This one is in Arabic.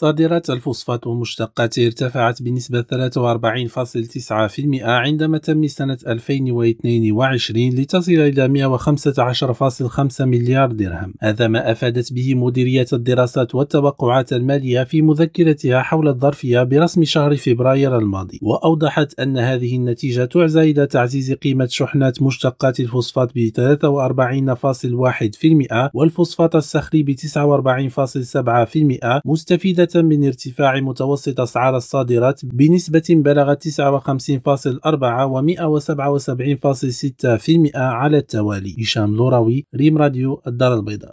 صادرات الفوسفات ومشتقاته ارتفعت بنسبة 43.9% عندما تم سنة 2022 لتصل إلى 115.5 مليار درهم. هذا ما أفادت به مديرية الدراسات والتوقعات المالية في مذكرتها حول الظرفية برسم شهر فبراير الماضي وأوضحت أن هذه النتيجة تعزى إلى تعزيز قيمة شحنات مشتقات الفوسفات ب 43.1% والفوسفات الصخري ب 49.7% مستفيدة من ارتفاع متوسط أسعار الصادرات بنسبة بلغت 59.4 و 177.6% على التوالي. هشام لوراوي ريم راديو الدار البيضاء.